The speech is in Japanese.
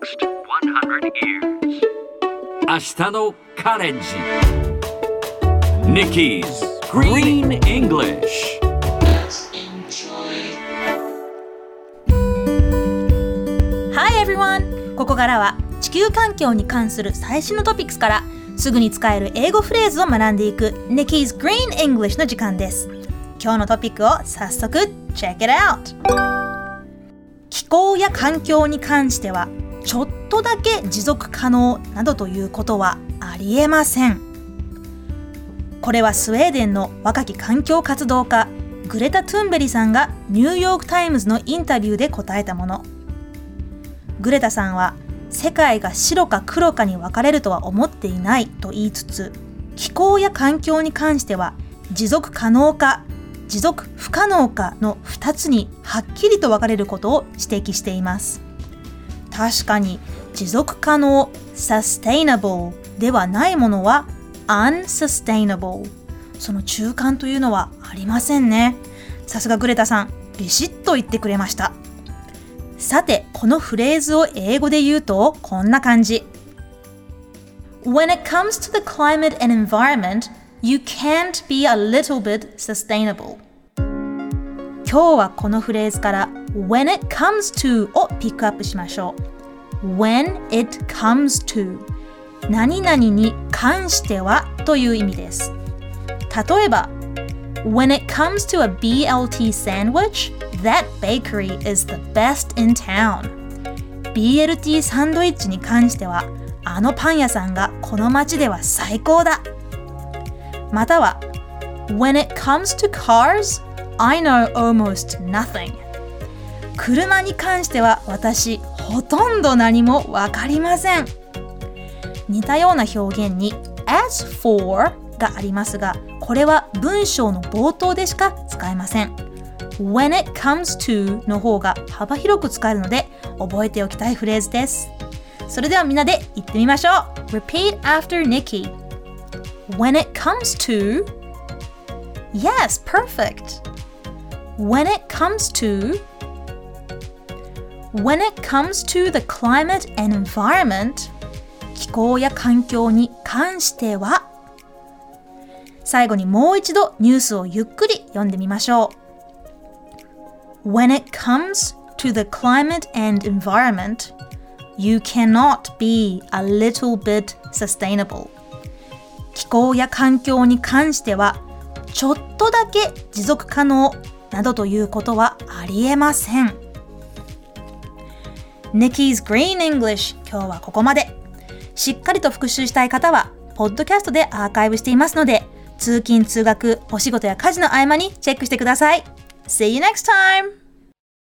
next 100 years. 明日のカレンジ Nikki's Green English Hi everyone! ここからは地球環境に関する最新のトピックスからすぐに使える英語フレーズを学んでいく Nikki's Green English の時間です。今日のトピックを早速 Check it out! 気候や環境に関してはちょっとだけ持続可能などということはありえません。これはスウェーデンの若き環境活動家グレタ・トゥンベリさんがニューヨーク・タイムズのインタビューで答えたもの。グレタさんは世界が白か黒かに分かれるとは思っていないと言いつつ気候や環境に関しては持続可能か持続不可能かの2つにはっきりと分かれることを指摘しています確かに持続可能 sustainable ではないものは unsustainable その中間というのはありませんねさすがグレタさんビシッと言ってくれましたさて、このフレーズを英語で言うとこんな感じ。When it comes to the climate and environment, you can't be a little bit sustainable. 今日はこのフレーズから When it comes to をピックアップしましょう。When it comes to 何々に関してはという意味です。例えば When it comes to a BLT sandwich, that bakery is the best in town. BLT サンドイッチに関しては、あのパン屋さんがこの街では最高だ。または、When it comes to cars, I know almost nothing. 車に関しては私、ほとんど何もわかりません。似たような表現に as for がありますが、これは文章の冒頭でしか使えません。When it comes to の方が幅広く使えるので覚えておきたいフレーズです。それではみんなで言ってみましょう。Repeat after Nikki. When it comes to Yes, perfect. When it comes to When it comes to the climate and environment 気候や環境に関しては最後にもう一度ニュースをゆっくり読んでみましょう。When it comes to the climate and environment, you cannot be a little bit sustainable. 気候や環境に関しては、ちょっとだけ持続可能などということはありえません。Nikki's Green English 今日はここまで。しっかりと復習したい方は、ポッドキャストでアーカイブしていますので、通勤・通学、お仕事や家事の合間にチェックしてください。See you next time!